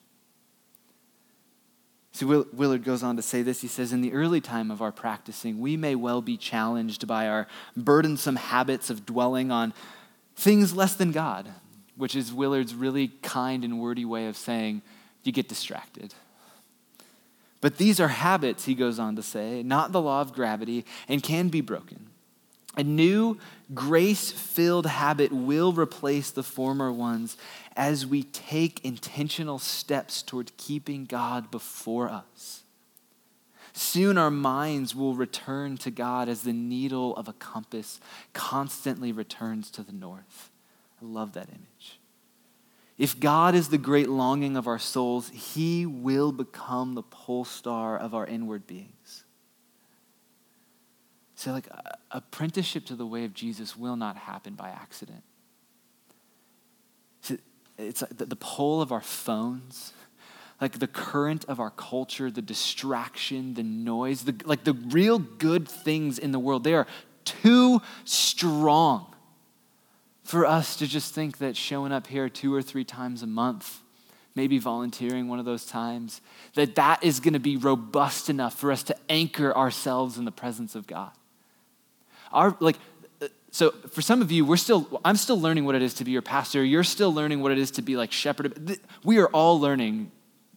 See, Willard goes on to say this. He says, In the early time of our practicing, we may well be challenged by our burdensome habits of dwelling on things less than God, which is Willard's really kind and wordy way of saying you get distracted. But these are habits, he goes on to say, not the law of gravity, and can be broken. A new grace filled habit will replace the former ones as we take intentional steps toward keeping God before us. Soon our minds will return to God as the needle of a compass constantly returns to the north. I love that image. If God is the great longing of our souls, He will become the pole star of our inward beings. So, like, apprenticeship to the way of Jesus will not happen by accident. It's like the pole of our phones, like the current of our culture, the distraction, the noise, the, like the real good things in the world, they are too strong for us to just think that showing up here two or three times a month maybe volunteering one of those times that that is going to be robust enough for us to anchor ourselves in the presence of god our like so for some of you we're still i'm still learning what it is to be your pastor. You're still learning what it is to be like shepherd. We are all learning.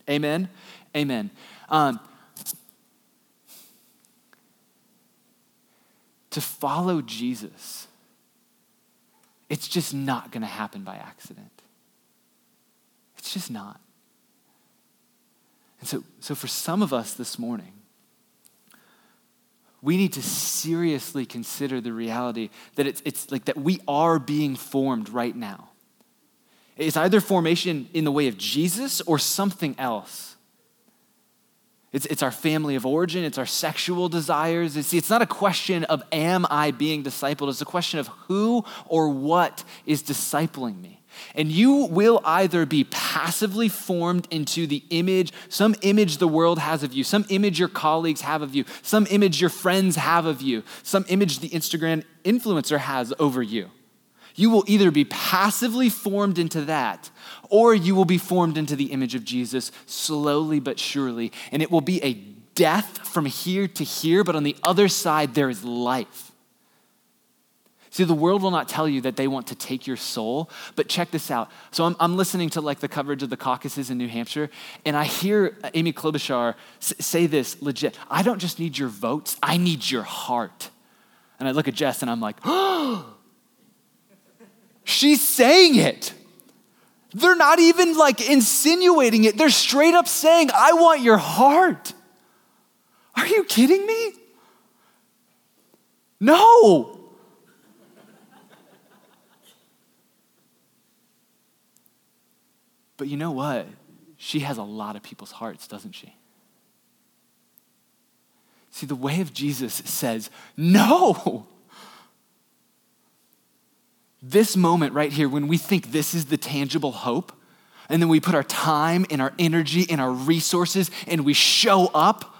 Amen? Amen. Um, to follow jesus it's just not going to happen by accident. It's just not. And so so for some of us this morning we need to seriously consider the reality that it's, it's like that we are being formed right now. It's either formation in the way of Jesus or something else. It's, it's our family of origin, it's our sexual desires. It's, it's not a question of am I being discipled, it's a question of who or what is discipling me. And you will either be passively formed into the image, some image the world has of you, some image your colleagues have of you, some image your friends have of you, some image the Instagram influencer has over you. You will either be passively formed into that, or you will be formed into the image of Jesus slowly but surely. And it will be a death from here to here, but on the other side, there is life. See, the world will not tell you that they want to take your soul, but check this out. So I'm, I'm listening to like the coverage of the caucuses in New Hampshire, and I hear Amy Klobuchar say this legit I don't just need your votes, I need your heart. And I look at Jess and I'm like, she's saying it. They're not even like insinuating it, they're straight up saying, I want your heart. Are you kidding me? No. But you know what? She has a lot of people's hearts, doesn't she? See, the way of Jesus says, no. This moment right here, when we think this is the tangible hope, and then we put our time and our energy and our resources and we show up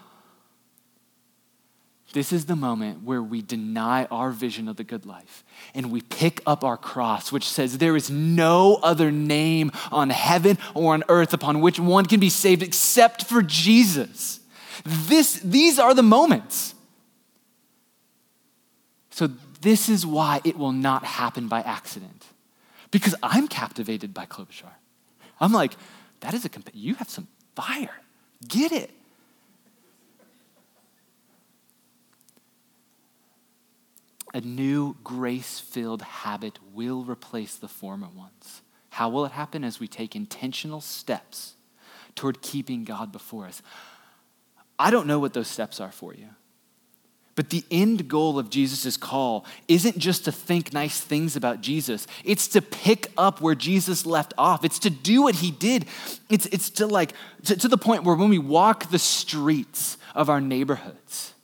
this is the moment where we deny our vision of the good life and we pick up our cross, which says, There is no other name on heaven or on earth upon which one can be saved except for Jesus. This, these are the moments. So, this is why it will not happen by accident. Because I'm captivated by Klobuchar. I'm like, that is a, you have some fire. Get it. A new grace filled habit will replace the former ones. How will it happen? As we take intentional steps toward keeping God before us. I don't know what those steps are for you. But the end goal of Jesus' call isn't just to think nice things about Jesus. It's to pick up where Jesus left off. It's to do what he did. It's, it's to like, to, to the point where when we walk the streets of our neighborhoods,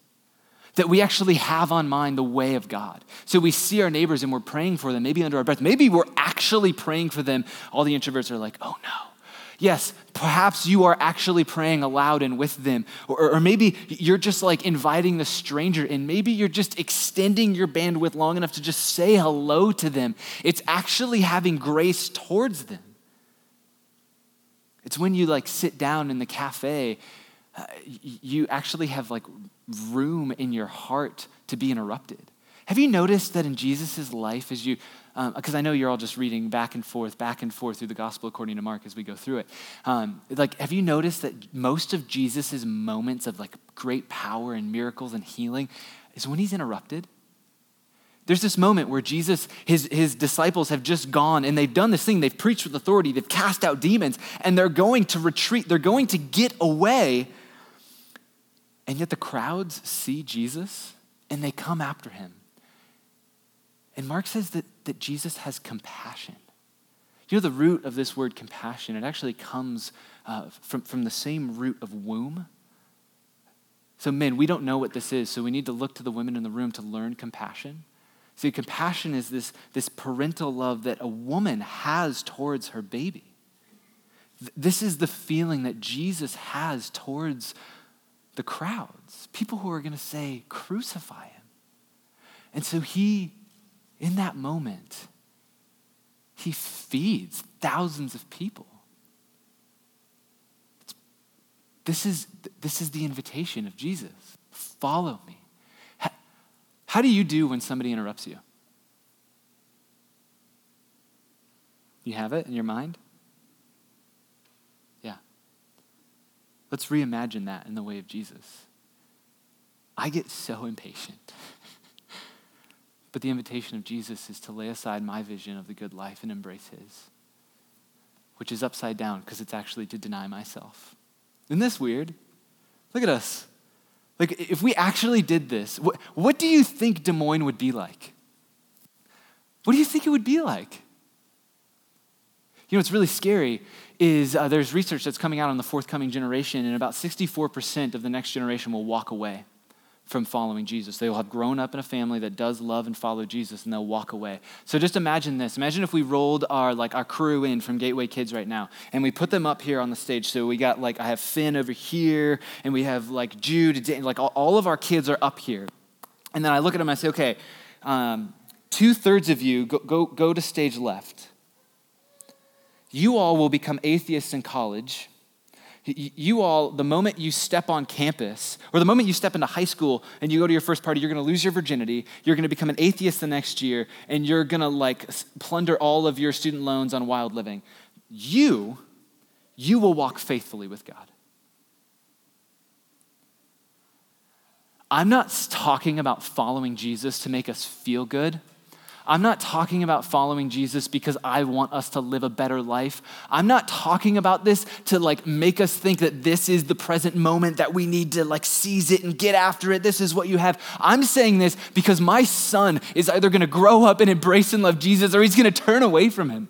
that we actually have on mind the way of God. So we see our neighbors and we're praying for them, maybe under our breath. Maybe we're actually praying for them. All the introverts are like, oh no. Yes, perhaps you are actually praying aloud and with them. Or, or maybe you're just like inviting the stranger and maybe you're just extending your bandwidth long enough to just say hello to them. It's actually having grace towards them. It's when you like sit down in the cafe uh, you actually have like room in your heart to be interrupted. Have you noticed that in Jesus' life, as you, because um, I know you're all just reading back and forth, back and forth through the gospel according to Mark as we go through it. Um, like, have you noticed that most of Jesus' moments of like great power and miracles and healing is when he's interrupted? There's this moment where Jesus, his, his disciples have just gone and they've done this thing. They've preached with authority, they've cast out demons, and they're going to retreat. They're going to get away. And yet the crowds see Jesus and they come after him. And Mark says that, that Jesus has compassion. You know the root of this word compassion? It actually comes uh, from, from the same root of womb. So, men, we don't know what this is, so we need to look to the women in the room to learn compassion. See, compassion is this, this parental love that a woman has towards her baby. This is the feeling that Jesus has towards the crowds, people who are going to say, crucify him. And so he, in that moment, he feeds thousands of people. This is, this is the invitation of Jesus. Follow me. How do you do when somebody interrupts you? You have it in your mind? Yeah. Let's reimagine that in the way of Jesus. I get so impatient. but the invitation of Jesus is to lay aside my vision of the good life and embrace his, which is upside down because it's actually to deny myself. Isn't this weird? Look at us. Like, if we actually did this, what, what do you think Des Moines would be like? What do you think it would be like? You know, it's really scary is uh, there's research that's coming out on the forthcoming generation, and about 64% of the next generation will walk away from following Jesus. They will have grown up in a family that does love and follow Jesus and they'll walk away. So just imagine this. Imagine if we rolled our like our crew in from Gateway Kids right now and we put them up here on the stage. So we got like I have Finn over here and we have like Jude, like all, of our kids are up here. And then I look at them I say, okay, um, two thirds of you go, go, go to stage left. You all will become atheists in college you all, the moment you step on campus, or the moment you step into high school and you go to your first party, you're going to lose your virginity. You're going to become an atheist the next year, and you're going to like plunder all of your student loans on wild living. You, you will walk faithfully with God. I'm not talking about following Jesus to make us feel good. I'm not talking about following Jesus because I want us to live a better life. I'm not talking about this to like make us think that this is the present moment that we need to like seize it and get after it. This is what you have. I'm saying this because my son is either going to grow up and embrace and love Jesus or he's going to turn away from him.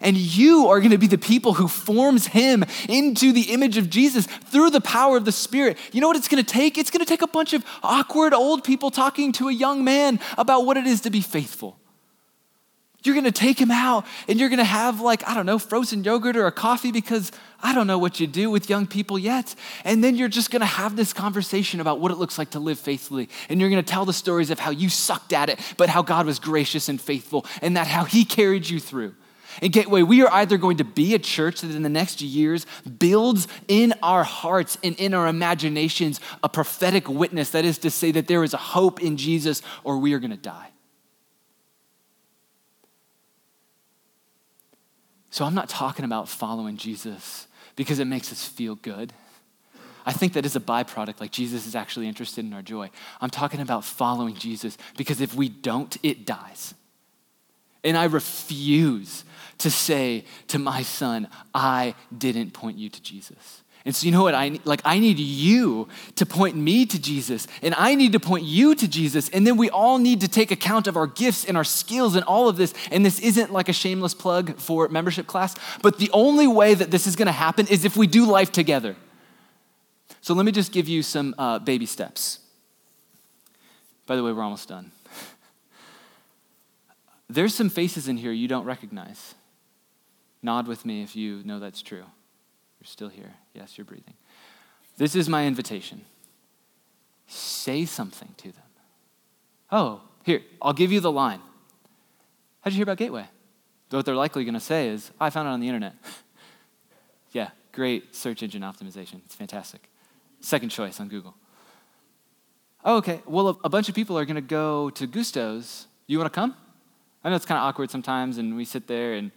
And you are going to be the people who forms him into the image of Jesus through the power of the Spirit. You know what it's going to take? It's going to take a bunch of awkward old people talking to a young man about what it is to be faithful. You're going to take him out and you're going to have, like, I don't know, frozen yogurt or a coffee because I don't know what you do with young people yet. And then you're just going to have this conversation about what it looks like to live faithfully. And you're going to tell the stories of how you sucked at it, but how God was gracious and faithful and that how he carried you through. In Gateway, we are either going to be a church that in the next years builds in our hearts and in our imaginations a prophetic witness, that is to say, that there is a hope in Jesus, or we are going to die. So I'm not talking about following Jesus because it makes us feel good. I think that is a byproduct, like Jesus is actually interested in our joy. I'm talking about following Jesus because if we don't, it dies. And I refuse to say to my son, I didn't point you to Jesus. And so you know what I like I need you to point me to Jesus and I need to point you to Jesus and then we all need to take account of our gifts and our skills and all of this and this isn't like a shameless plug for membership class but the only way that this is going to happen is if we do life together. So let me just give you some uh, baby steps. By the way, we're almost done. There's some faces in here you don't recognize. Nod with me if you know that's true. You're still here. Yes, you're breathing. This is my invitation. Say something to them. Oh, here, I'll give you the line. How'd you hear about Gateway? What they're likely going to say is, I found it on the internet. yeah, great search engine optimization. It's fantastic. Second choice on Google. Oh, okay. Well, a, a bunch of people are going to go to Gusto's. You want to come? I know it's kind of awkward sometimes, and we sit there and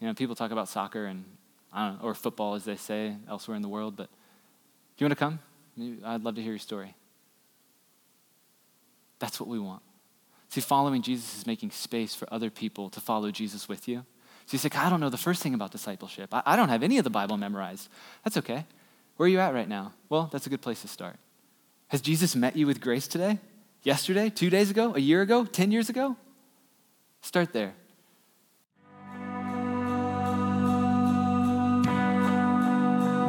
you know, people talk about soccer and know, or football, as they say elsewhere in the world. But do you want to come? I'd love to hear your story. That's what we want. See, following Jesus is making space for other people to follow Jesus with you. So you say, I don't know the first thing about discipleship. I, I don't have any of the Bible memorized. That's okay. Where are you at right now? Well, that's a good place to start. Has Jesus met you with grace today? Yesterday? Two days ago? A year ago? Ten years ago? Start there.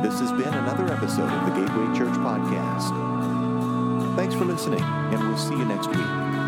This has been another episode of the Gateway Church Podcast. Thanks for listening, and we'll see you next week.